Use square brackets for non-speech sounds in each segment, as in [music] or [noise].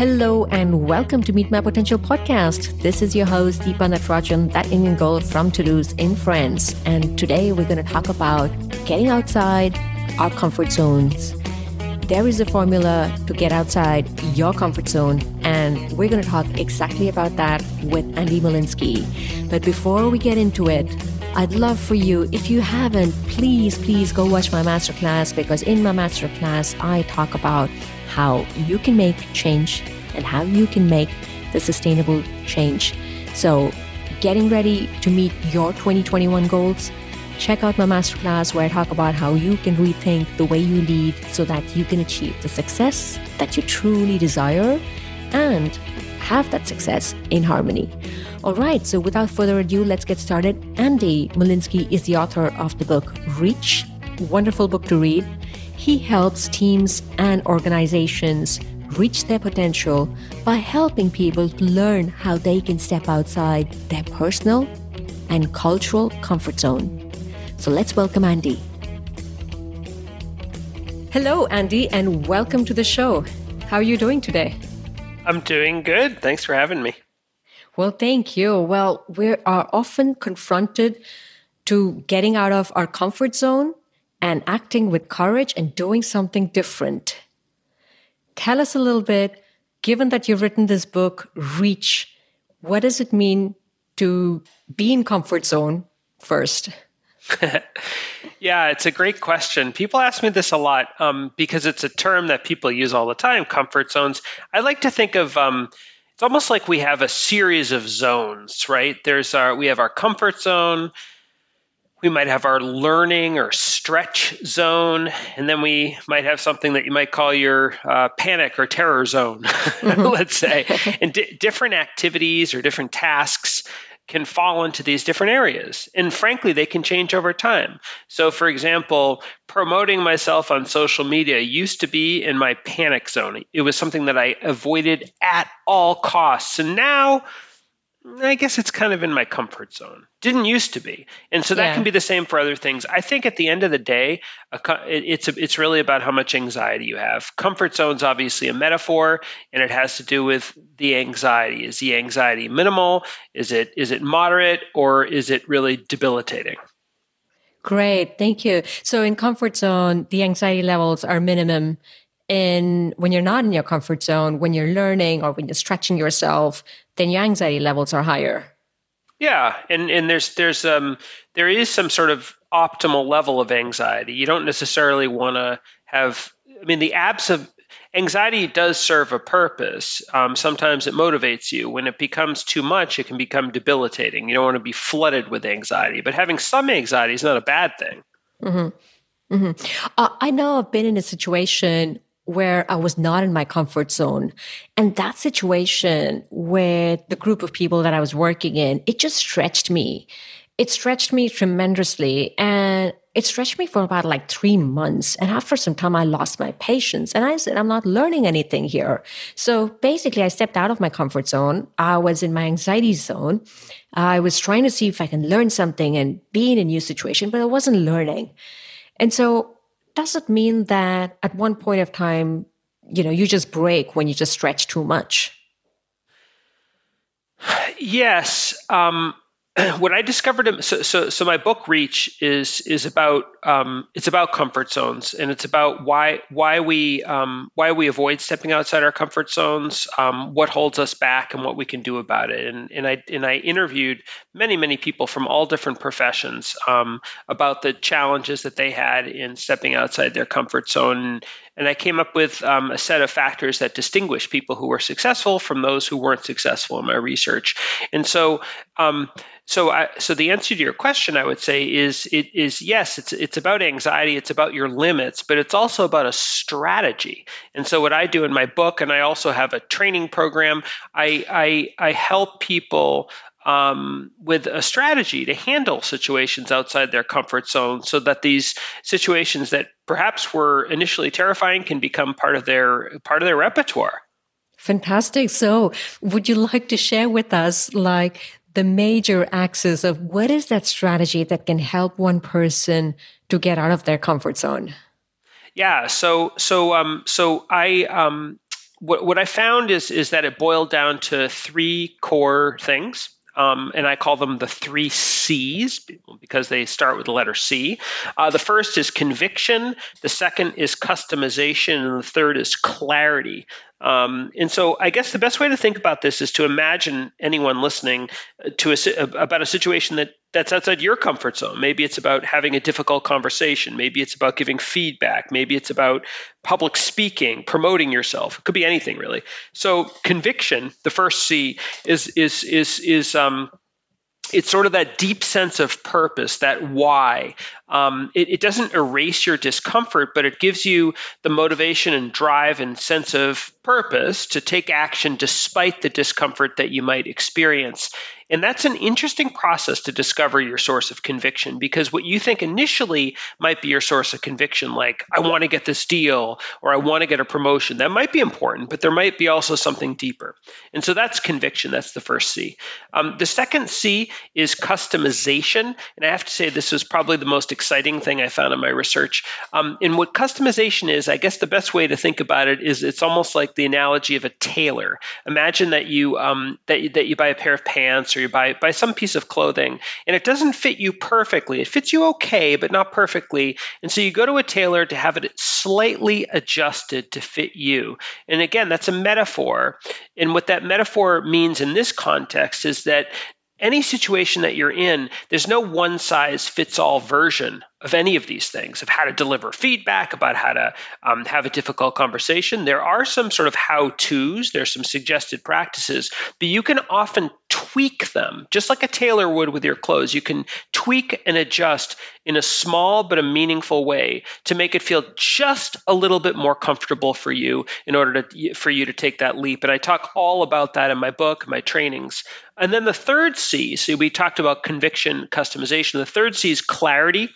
Hello and welcome to Meet My Potential podcast. This is your host, Deepa Natarajan, that Indian girl from Toulouse in France. And today we're going to talk about getting outside our comfort zones. There is a formula to get outside your comfort zone, and we're going to talk exactly about that with Andy Molinsky. But before we get into it, I'd love for you, if you haven't, please, please go watch my masterclass because in my masterclass, I talk about how you can make change and how you can make the sustainable change. So, getting ready to meet your 2021 goals, check out my masterclass where I talk about how you can rethink the way you lead so that you can achieve the success that you truly desire and have that success in harmony. All right, so without further ado, let's get started. Andy Molinsky is the author of the book Reach, wonderful book to read. He helps teams and organizations reach their potential by helping people to learn how they can step outside their personal and cultural comfort zone. So let's welcome Andy. Hello, Andy, and welcome to the show. How are you doing today? I'm doing good. Thanks for having me. Well, thank you. Well, we are often confronted to getting out of our comfort zone and acting with courage and doing something different. Tell us a little bit, given that you've written this book, Reach, what does it mean to be in comfort zone first? [laughs] yeah, it's a great question. People ask me this a lot um, because it's a term that people use all the time comfort zones. I like to think of um, it's almost like we have a series of zones, right? There's our we have our comfort zone, we might have our learning or stretch zone, and then we might have something that you might call your uh, panic or terror zone, mm-hmm. [laughs] let's say. and di- different activities or different tasks can fall into these different areas. And frankly, they can change over time. So, for example, promoting myself on social media used to be in my panic zone. It was something that I avoided at all costs. And now, Mm, I guess it's kind of in my comfort zone. Didn't used to be, and so that yeah. can be the same for other things. I think at the end of the day, it's a, it's really about how much anxiety you have. Comfort zone's obviously a metaphor, and it has to do with the anxiety. Is the anxiety minimal? Is it is it moderate, or is it really debilitating? Great, thank you. So in comfort zone, the anxiety levels are minimum. In when you're not in your comfort zone, when you're learning or when you're stretching yourself, then your anxiety levels are higher. Yeah, and and there's there's um there is some sort of optimal level of anxiety. You don't necessarily want to have. I mean, the abs of anxiety does serve a purpose. Um, sometimes it motivates you. When it becomes too much, it can become debilitating. You don't want to be flooded with anxiety. But having some anxiety is not a bad thing. Mm-hmm. Mm-hmm. Uh, I know I've been in a situation where I was not in my comfort zone. And that situation with the group of people that I was working in, it just stretched me. It stretched me tremendously. And it stretched me for about like three months. And after some time, I lost my patience. And I said, I'm not learning anything here. So basically, I stepped out of my comfort zone. I was in my anxiety zone. I was trying to see if I can learn something and be in a new situation, but I wasn't learning. And so does it mean that at one point of time, you know, you just break when you just stretch too much? Yes. Um, [clears throat] what I discovered, so, so, so my book Reach is is about um, it's about comfort zones, and it's about why why we um, why we avoid stepping outside our comfort zones, um, what holds us back, and what we can do about it. And and I and I interviewed many many people from all different professions um, about the challenges that they had in stepping outside their comfort zone. And I came up with um, a set of factors that distinguish people who were successful from those who weren't successful in my research. And so, um, so, I, so the answer to your question, I would say, is it is yes. It's it's about anxiety. It's about your limits, but it's also about a strategy. And so, what I do in my book, and I also have a training program. I I, I help people um, with a strategy to handle situations outside their comfort zone so that these situations that perhaps were initially terrifying can become part of their part of their repertoire fantastic so would you like to share with us like the major axis of what is that strategy that can help one person to get out of their comfort zone? Yeah, so so um, so I um, what, what I found is is that it boiled down to three core things. Um, and I call them the three C's because they start with the letter C. Uh, the first is conviction, the second is customization, and the third is clarity. Um, and so, I guess the best way to think about this is to imagine anyone listening to a, about a situation that that's outside your comfort zone. Maybe it's about having a difficult conversation. Maybe it's about giving feedback. Maybe it's about public speaking, promoting yourself. It could be anything really. So, conviction, the first C, is is is is um, it's sort of that deep sense of purpose, that why, um, it, it, doesn't erase your discomfort, but it gives you the motivation and drive and sense of purpose to take action despite the discomfort that you might experience. And that's an interesting process to discover your source of conviction because what you think initially might be your source of conviction, like, I want to get this deal or I want to get a promotion, that might be important, but there might be also something deeper. And so that's conviction. That's the first C. Um, the second C is customization. And I have to say, this was probably the most exciting thing I found in my research. Um, and what customization is, I guess the best way to think about it is it's almost like the analogy of a tailor. Imagine that you um, that you, that you buy a pair of pants or you buy buy some piece of clothing and it doesn't fit you perfectly. It fits you okay, but not perfectly. And so you go to a tailor to have it slightly adjusted to fit you. And again, that's a metaphor. And what that metaphor means in this context is that any situation that you're in, there's no one size fits all version of any of these things, of how to deliver feedback, about how to um, have a difficult conversation. There are some sort of how to's, there's some suggested practices, but you can often tweak them, just like a tailor would with your clothes. You can tweak and adjust in a small but a meaningful way to make it feel just a little bit more comfortable for you in order to, for you to take that leap. And I talk all about that in my book, my trainings. And then the third C, so we talked about conviction, customization. The third C is clarity.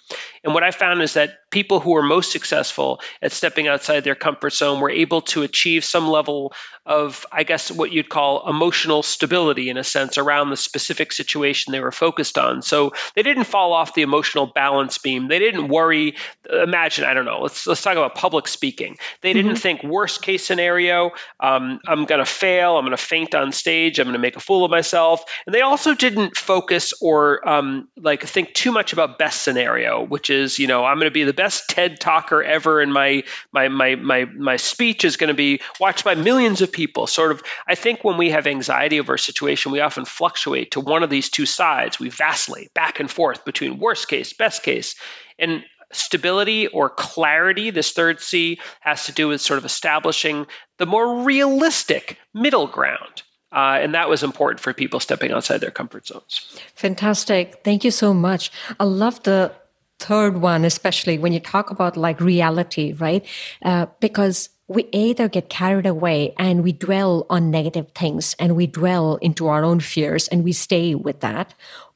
And what I found is that people who were most successful at stepping outside their comfort zone were able to achieve some level of, I guess, what you'd call emotional stability in a sense around the specific situation they were focused on. So they didn't fall off the emotional balance beam. They didn't worry. Imagine, I don't know, let's, let's talk about public speaking. They didn't mm-hmm. think worst case scenario, um, I'm going to fail, I'm going to faint on stage, I'm going to make a fool of myself. And they also didn't focus or um, like think too much about best scenario, which is, you know, I'm going to be the best best TED talker ever, and my my my my my speech is going to be watched by millions of people. Sort of, I think when we have anxiety over a situation, we often fluctuate to one of these two sides. We vacillate back and forth between worst case, best case, and stability or clarity, this third C, has to do with sort of establishing the more realistic middle ground. Uh, and that was important for people stepping outside their comfort zones. Fantastic. Thank you so much. I love the third one, especially when you talk about like reality, right? Uh, because we either get carried away and we dwell on negative things and we dwell into our own fears and we stay with that,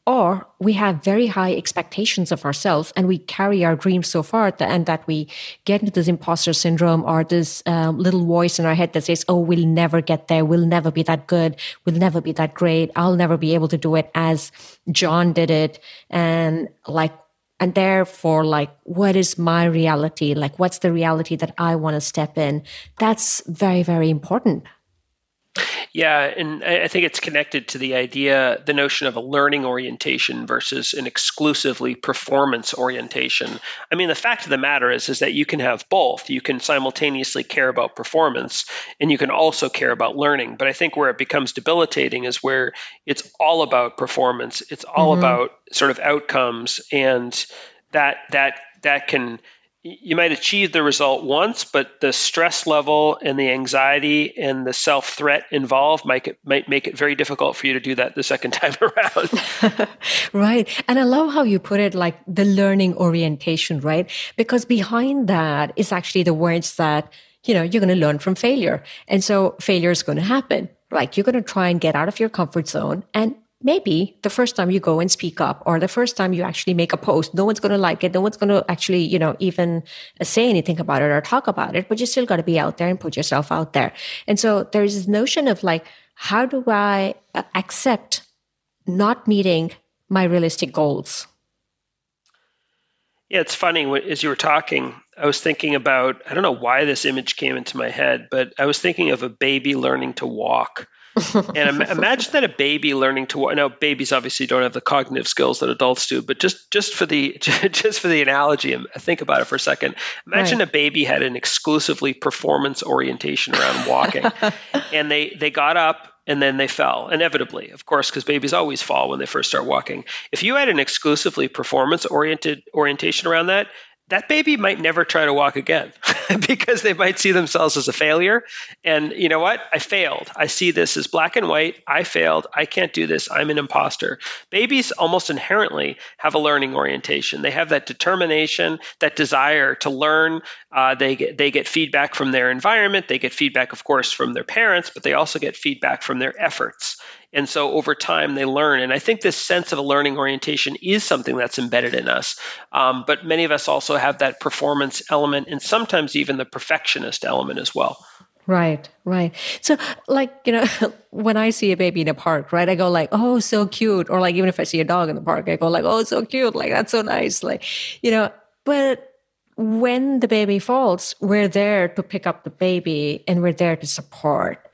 or we have very high expectations of ourselves and we carry our dreams so far and that we get into this imposter syndrome or this um, little voice in our head that says oh we'll never get there. We'll never be that good. We'll never be that great. I'll never be able to do it as john did it. And like and therefore like what is my reality? Like what's the reality that i want to step in? That's very very important yeah, and I think it's connected to the idea, the notion of a learning orientation versus an exclusively performance orientation. I mean, the fact of the matter is, is that you can have both. You can simultaneously care about performance, and you can also care about learning. But I think where it becomes debilitating is where it's all about performance. It's all mm-hmm. about sort of outcomes, and that that that can you might achieve the result once, but the stress level and the anxiety and the self threat involved might, might make it very difficult for you to do that the second [laughs] time around. [laughs] right. And I love how you put it like the learning orientation, right? Because behind that is actually the words that, you know, you're going to learn from failure. And so failure is going to happen. Like you're going to try and get out of your comfort zone and maybe the first time you go and speak up or the first time you actually make a post, no one's going to like it. No one's going to actually, you know, even say anything about it or talk about it, but you still got to be out there and put yourself out there. And so there's this notion of like, how do I uh, accept not meeting my realistic goals? Yeah, it's funny. As you were talking, I was thinking about, I don't know why this image came into my head, but I was thinking of a baby learning to walk. And [laughs] imagine that a baby learning to walk. Now, babies obviously don't have the cognitive skills that adults do, but just just for the [laughs] just for the analogy, um, think about it for a second. Imagine right. a baby had an exclusively performance orientation around walking, [laughs] and they they got up and then they fell inevitably of course because babies always fall when they first start walking if you had an exclusively performance oriented orientation around that that baby might never try to walk again [laughs] because they might see themselves as a failure. And you know what? I failed. I see this as black and white. I failed. I can't do this. I'm an imposter. Babies almost inherently have a learning orientation. They have that determination, that desire to learn. Uh, they get they get feedback from their environment. They get feedback, of course, from their parents, but they also get feedback from their efforts. And so over time, they learn. And I think this sense of a learning orientation is something that's embedded in us. Um, but many of us also have that performance element and sometimes even the perfectionist element as well. Right, right. So, like, you know, [laughs] when I see a baby in a park, right, I go like, oh, so cute. Or like, even if I see a dog in the park, I go like, oh, so cute. Like, that's so nice. Like, you know, but when the baby falls, we're there to pick up the baby and we're there to support.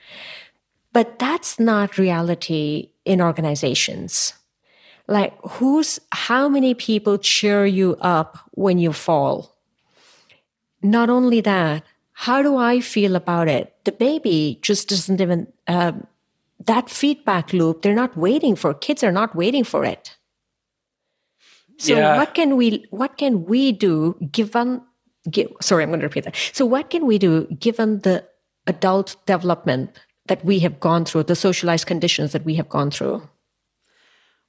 But that's not reality in organizations. Like who's, how many people cheer you up when you fall? Not only that, how do I feel about it? The baby just doesn't even, uh, that feedback loop, they're not waiting for, kids are not waiting for it. So yeah. what can we, what can we do given, give, sorry, I'm going to repeat that. So what can we do given the adult development that we have gone through, the socialized conditions that we have gone through?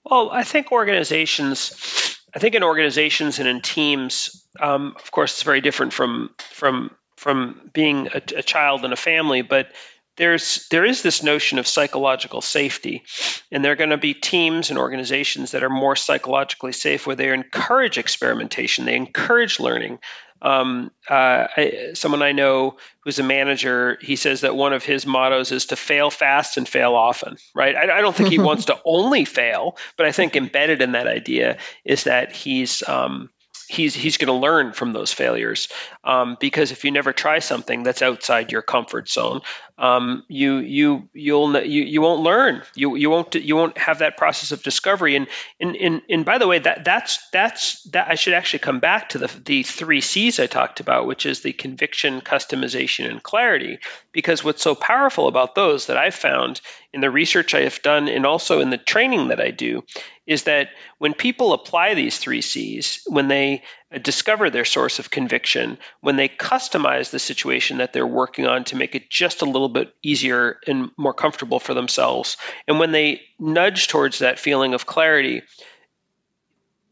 Well, I think organizations, I think in organizations and in teams, um, of course, it's very different from from from being a, a child in a family, but there's there is this notion of psychological safety and there are going to be teams and organizations that are more psychologically safe where they encourage experimentation they encourage learning um, uh, I, someone I know who's a manager, he says that one of his mottos is to fail fast and fail often, right? I, I don't think he [laughs] wants to only fail, but I think embedded in that idea is that he's um, he's he's going to learn from those failures. Um, because if you never try something that's outside your comfort zone um, you you you'll you, you won't learn. You you won't you won't have that process of discovery. And and and, and by the way that that's that's that I should actually come back to the the three C's I talked about which is the conviction customization and clarity. Because what's so powerful about those that I've found in the research I have done and also in the training that I do is that when people apply these three C's, when they uh, discover their source of conviction, when they customize the situation that they're working on to make it just a little bit easier and more comfortable for themselves, and when they nudge towards that feeling of clarity,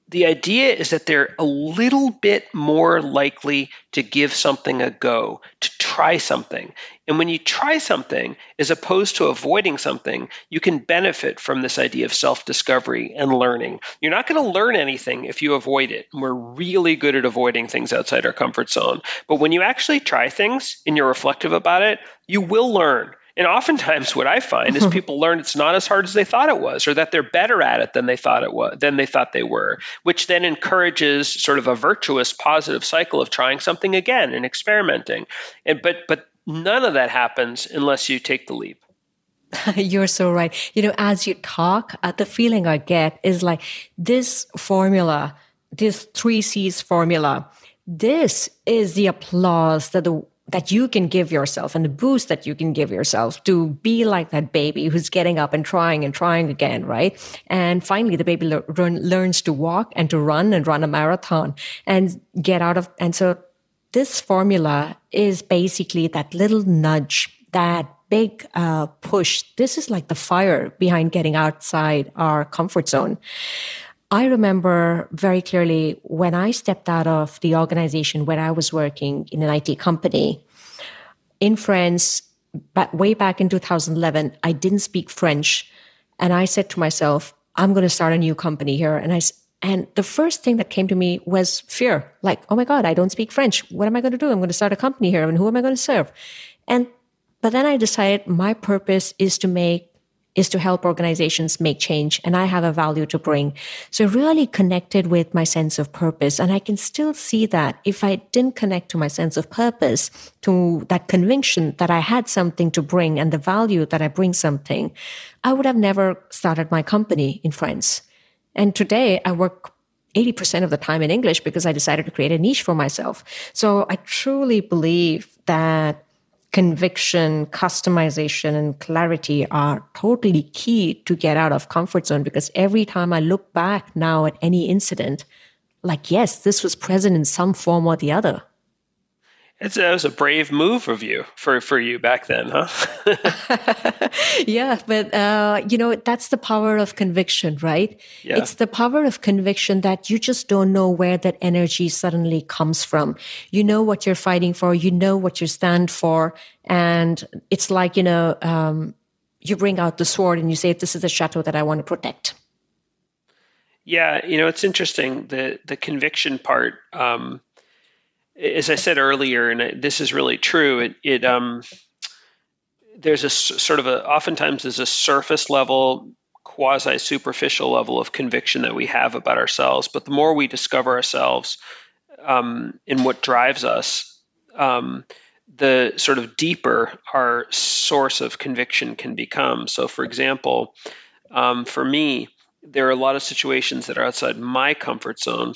the idea is that they're a little bit more likely to give something a go, to try something. And when you try something, as opposed to avoiding something, you can benefit from this idea of self discovery and learning. You're not going to learn anything if you avoid it. And We're really good at avoiding things outside our comfort zone. But when you actually try things and you're reflective about it, you will learn. And oftentimes, what I find is [laughs] people learn it's not as hard as they thought it was, or that they're better at it than they thought it was, than they thought they were, which then encourages sort of a virtuous, positive cycle of trying something again and experimenting. And but but none of that happens unless you take the leap. [laughs] You're so right. You know, as you talk, uh, the feeling I get is like this formula, this three C's formula. This is the applause that the that you can give yourself and the boost that you can give yourself to be like that baby who's getting up and trying and trying again, right? And finally, the baby le- learns to walk and to run and run a marathon and get out of. And so this formula is basically that little nudge, that big uh, push. This is like the fire behind getting outside our comfort zone. I remember very clearly when I stepped out of the organization where I was working in an IT company in France, but way back in 2011, I didn't speak French. And I said to myself, I'm going to start a new company here. And I, and the first thing that came to me was fear. Like, oh my God, I don't speak French. What am I going to do? I'm going to start a company here. And who am I going to serve? And, but then I decided my purpose is to make is to help organizations make change and I have a value to bring. So really connected with my sense of purpose. And I can still see that if I didn't connect to my sense of purpose, to that conviction that I had something to bring and the value that I bring something, I would have never started my company in France. And today I work 80% of the time in English because I decided to create a niche for myself. So I truly believe that conviction, customization, and clarity are totally key to get out of comfort zone because every time I look back now at any incident, like, yes, this was present in some form or the other. It's, that was a brave move of you for, for you back then, huh? [laughs] [laughs] yeah, but uh, you know that's the power of conviction, right? Yeah. It's the power of conviction that you just don't know where that energy suddenly comes from. You know what you're fighting for, you know what you stand for, and it's like you know um, you bring out the sword and you say, "This is the chateau that I want to protect." Yeah, you know it's interesting the the conviction part. Um, as I said earlier, and this is really true, it, it um, there's a sort of a oftentimes there's a surface level, quasi superficial level of conviction that we have about ourselves. But the more we discover ourselves um, in what drives us, um, the sort of deeper our source of conviction can become. So, for example, um, for me, there are a lot of situations that are outside my comfort zone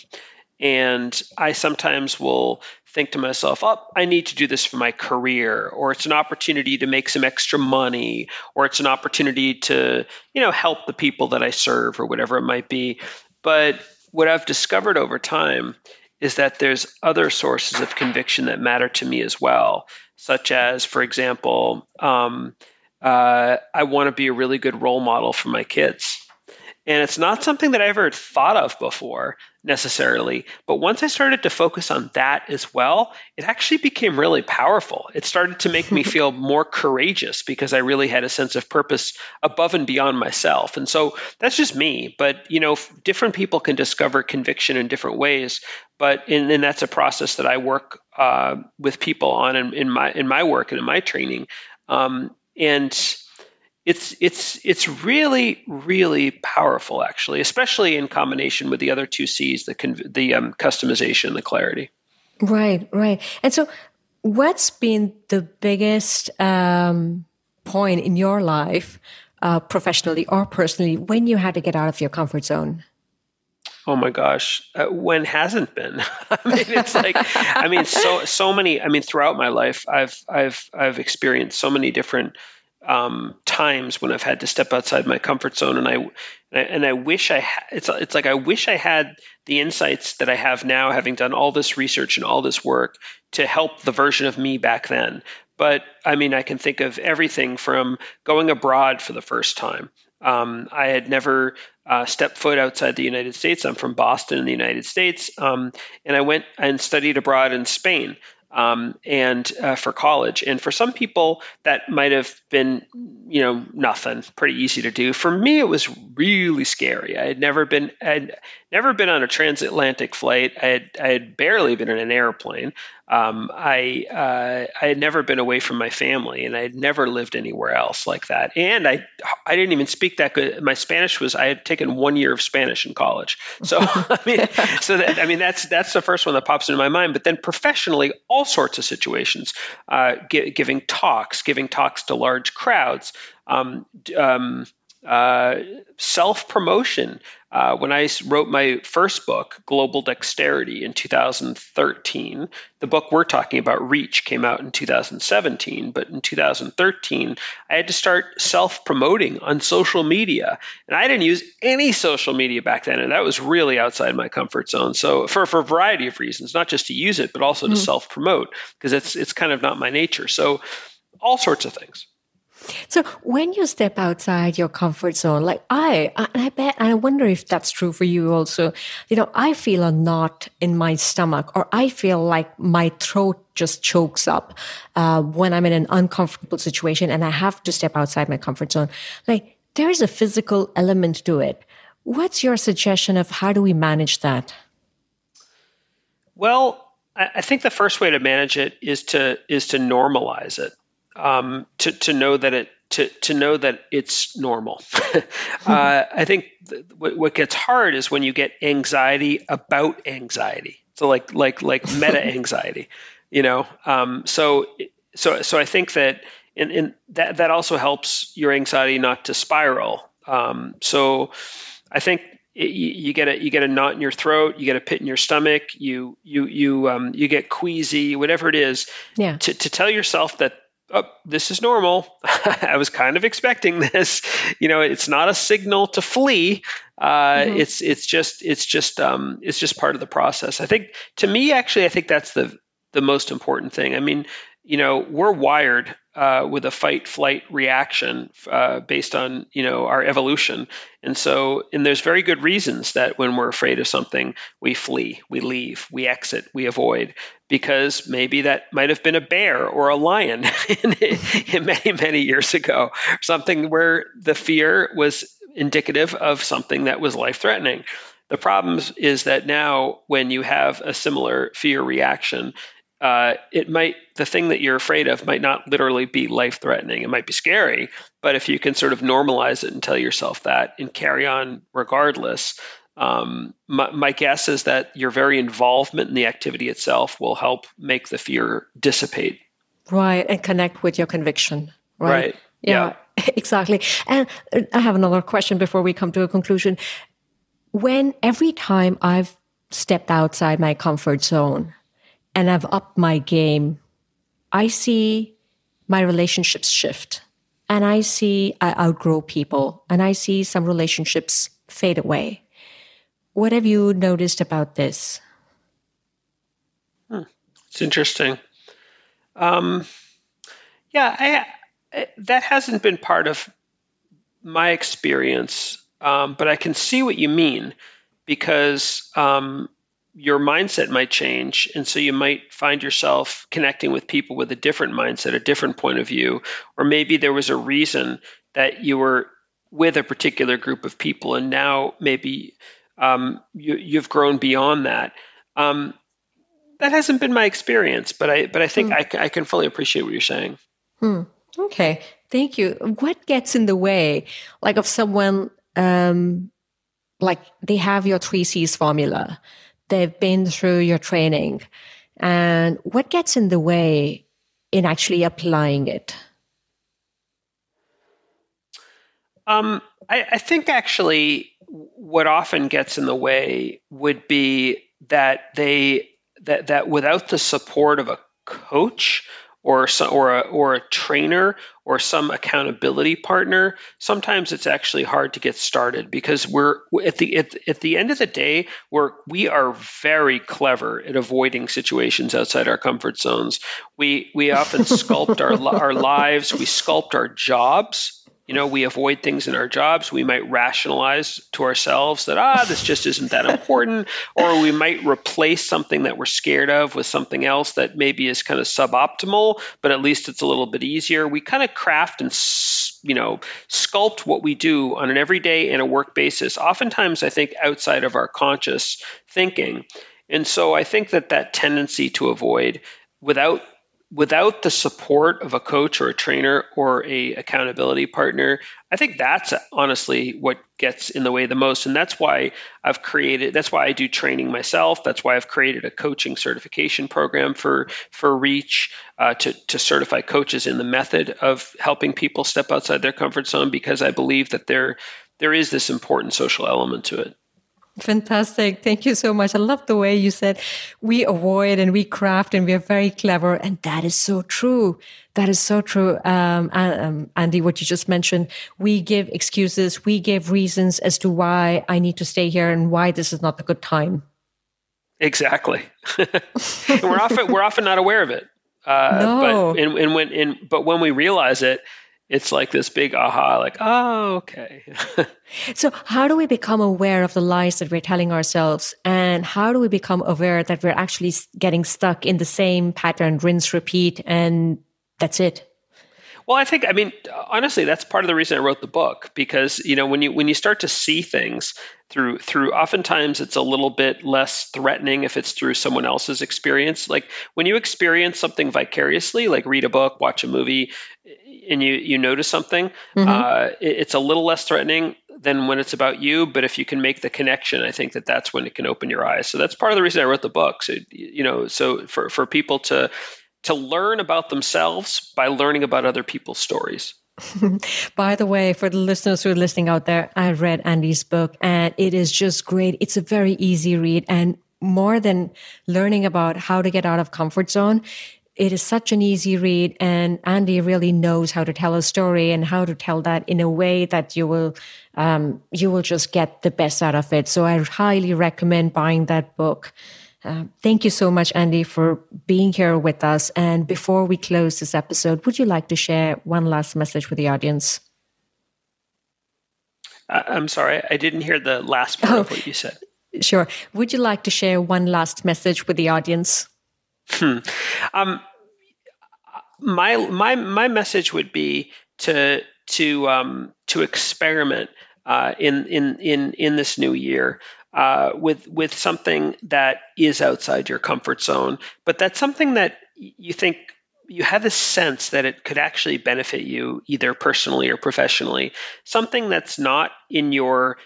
and I sometimes will think to myself, oh, I need to do this for my career, or it's an opportunity to make some extra money, or it's an opportunity to, you know, help the people that I serve, or whatever it might be. But what I've discovered over time is that there's other sources of conviction that matter to me as well, such as, for example, um, uh, I want to be a really good role model for my kids. And it's not something that I ever thought of before necessarily. But once I started to focus on that as well, it actually became really powerful. It started to make me [laughs] feel more courageous because I really had a sense of purpose above and beyond myself. And so that's just me. But, you know, different people can discover conviction in different ways. But, and, and that's a process that I work uh, with people on in, in, my, in my work and in my training. Um, and, it's it's it's really really powerful actually, especially in combination with the other two C's, the conv- the um, customization, the clarity. Right, right. And so, what's been the biggest um, point in your life, uh, professionally or personally, when you had to get out of your comfort zone? Oh my gosh, uh, when hasn't been? [laughs] I mean, it's like, I mean, so so many. I mean, throughout my life, I've I've I've experienced so many different um, times when I've had to step outside my comfort zone, and I and I wish I ha- it's it's like I wish I had the insights that I have now, having done all this research and all this work to help the version of me back then. But I mean, I can think of everything from going abroad for the first time. Um, I had never uh, stepped foot outside the United States. I'm from Boston in the United States, um, and I went and studied abroad in Spain um, and uh, for college. And for some people, that might have been, you know, nothing, pretty easy to do. For me, it was really scary. I had never been, I'd never been on a transatlantic flight. I had, I had barely been in an airplane. Um, I uh, I had never been away from my family, and I had never lived anywhere else like that. And I I didn't even speak that good. My Spanish was I had taken one year of Spanish in college, so [laughs] I mean, so that I mean that's that's the first one that pops into my mind. But then professionally, all sorts of situations, uh, giving talks, giving talks to large crowds. Um, um, uh, self promotion. Uh, when I wrote my first book, Global Dexterity, in 2013, the book we're talking about, Reach, came out in 2017. But in 2013, I had to start self promoting on social media. And I didn't use any social media back then. And that was really outside my comfort zone. So, for, for a variety of reasons, not just to use it, but also to mm. self promote, because it's, it's kind of not my nature. So, all sorts of things. So when you step outside your comfort zone, like I, and I bet, and I wonder if that's true for you also, you know, I feel a knot in my stomach or I feel like my throat just chokes up uh, when I'm in an uncomfortable situation and I have to step outside my comfort zone. Like there is a physical element to it. What's your suggestion of how do we manage that? Well, I think the first way to manage it is to is to normalize it. Um, to to know that it to to know that it's normal. [laughs] uh, I think th- what, what gets hard is when you get anxiety about anxiety. So like like like meta [laughs] anxiety, you know. Um, so so so I think that in, in that that also helps your anxiety not to spiral. Um, so I think it, you, you, get a you get a knot in your throat, you get a pit in your stomach, you you you um, you get queasy, whatever it is. Yeah. To to tell yourself that oh, this is normal. [laughs] I was kind of expecting this. [laughs] You know, it's not a signal to flee. Uh, mm-hmm. It's it's just it's just um, it's just part of the process. I think to me, actually, I think that's the the most important thing. I mean, you know, we're wired uh, with a fight flight reaction uh, based on you know our evolution. And so and there's very good reasons that when we're afraid of something we flee we leave we exit we avoid because maybe that might have been a bear or a lion [laughs] many many years ago. Something where the fear was indicative of something that was life threatening the problem is that now when you have a similar fear reaction uh, it might the thing that you're afraid of might not literally be life threatening. It might be scary, but if you can sort of normalize it and tell yourself that and carry on regardless, um, my, my, guess is that your very involvement in the activity itself will help make the fear dissipate. Right, and connect with your conviction. Right. right. Yeah, yeah. [laughs] exactly. And I have another question before we come to a conclusion. When every time I've stepped outside my comfort zone, and I've upped my game, I see my relationships shift and I see I outgrow people and I see some relationships fade away. What have you noticed about this? Hmm. It's interesting. Um, yeah, I, I, that hasn't been part of my experience, um, but I can see what you mean because um, your mindset might change. And so you might find yourself connecting with people with a different mindset, a different point of view, or maybe there was a reason that you were with a particular group of people and now maybe um, you, have grown beyond that. Um, that hasn't been my experience, but I but I think hmm. I, I, can fully appreciate what you're saying. Hmm. Okay, thank you. What gets in the way, like of someone um, like they have your three C's formula, they've been through your training and what gets in the way in actually applying it? Um, I, I think actually what often gets in the way would be that they that that without the support of a coach or some, or a or a trainer or some accountability partner, sometimes it's actually hard to get started because we're at the at, at the end of the day we're we are very clever at avoiding situations outside our comfort zones. We we often sculpt our our [laughs] lives, we sculpt our jobs you know, we avoid things in our jobs. We might rationalize to ourselves that, ah, this just isn't that important. [laughs] or we might replace something that we're scared of with something else that maybe is kind of suboptimal, but at least it's a little bit easier. We kind of craft and, you know, sculpt what we do on an everyday and a work basis, oftentimes, I think, outside of our conscious thinking. And so I think that that tendency to avoid without without the support of a coach or a trainer or a accountability partner i think that's honestly what gets in the way the most. And that's why i've created that's why i do training myself. That's why i've created a coaching certification program for for reach uh, to, to certify coaches in the method of helping people step outside their comfort zone because i believe that there there is this important social element to it Fantastic. Thank you so much. I love the way you said we avoid and we craft and we are very clever. And that is so true. That is so true. Um, um, Andy, what you just mentioned, we give excuses, we give reasons as to why I need to stay here and why this is not a good time. Exactly. [laughs] we're often, we're often not aware of it. Uh, no. But, and, and when, and, but when we realize it, it's like this big aha, like, oh, okay. [laughs] so, how do we become aware of the lies that we're telling ourselves? And how do we become aware that we're actually getting stuck in the same pattern, rinse, repeat, and that's it? Well, I think I mean honestly, that's part of the reason I wrote the book because you know when you when you start to see things through through oftentimes it's a little bit less threatening if it's through someone else's experience. Like when you experience something vicariously, like read a book, watch a movie, and you you notice something, mm-hmm. uh, it, it's a little less threatening than when it's about you. But if you can make the connection, I think that that's when it can open your eyes. So that's part of the reason I wrote the book. So you know, so for for people to to learn about themselves by learning about other people's stories. [laughs] By the way, for the listeners who are listening out there, I read Andy's book and it is just great. It's a very easy read and more than learning about how to get out of comfort zone, it is such an easy read and Andy really knows how to tell a story and how to tell that in a way that you will um, you will just get the best out of it. So I highly recommend buying that book. Uh, thank you so much, Andy, for being here with us. And before we close this episode, would you like to share one last message with the audience? Uh, I'm sorry, I didn't hear the last part oh, of what you said. Sure. Would you like to share one last message with the audience? Hmm. Um, my my my message would be to to um, to experiment uh, in in in in this new year uh, with with something that is outside your comfort zone, but that's something that you think you have a sense that it could actually benefit you either personally or professionally. Something that's not in your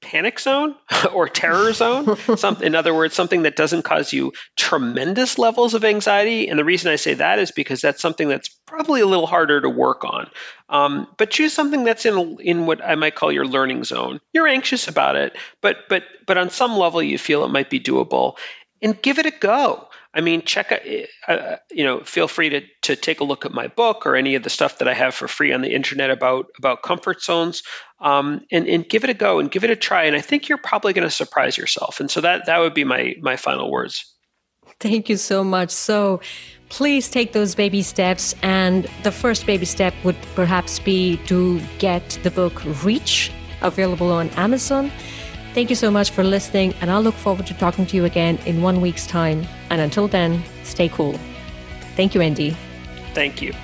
panic zone [laughs] or terror zone. Some, in other words, something that doesn't cause you tremendous levels of anxiety. And the reason I say that is because that's something that's probably a little harder to work on. Um, but choose something that's in in what I might call your learning zone. You're anxious about it, but but but on some level you feel it might be doable, and give it a go. I mean, check, uh, uh, you know, feel free to, to take a look at my book or any of the stuff that I have for free on the internet about, about comfort zones um, and, and give it a go and give it a try. And I think you're probably going to surprise yourself. And so that, that would be my, my final words. Thank you so much. So please take those baby steps. And the first baby step would perhaps be to get the book Reach available on Amazon. Thank you so much for listening, and I'll look forward to talking to you again in one week's time. And until then, stay cool. Thank you, Andy. Thank you.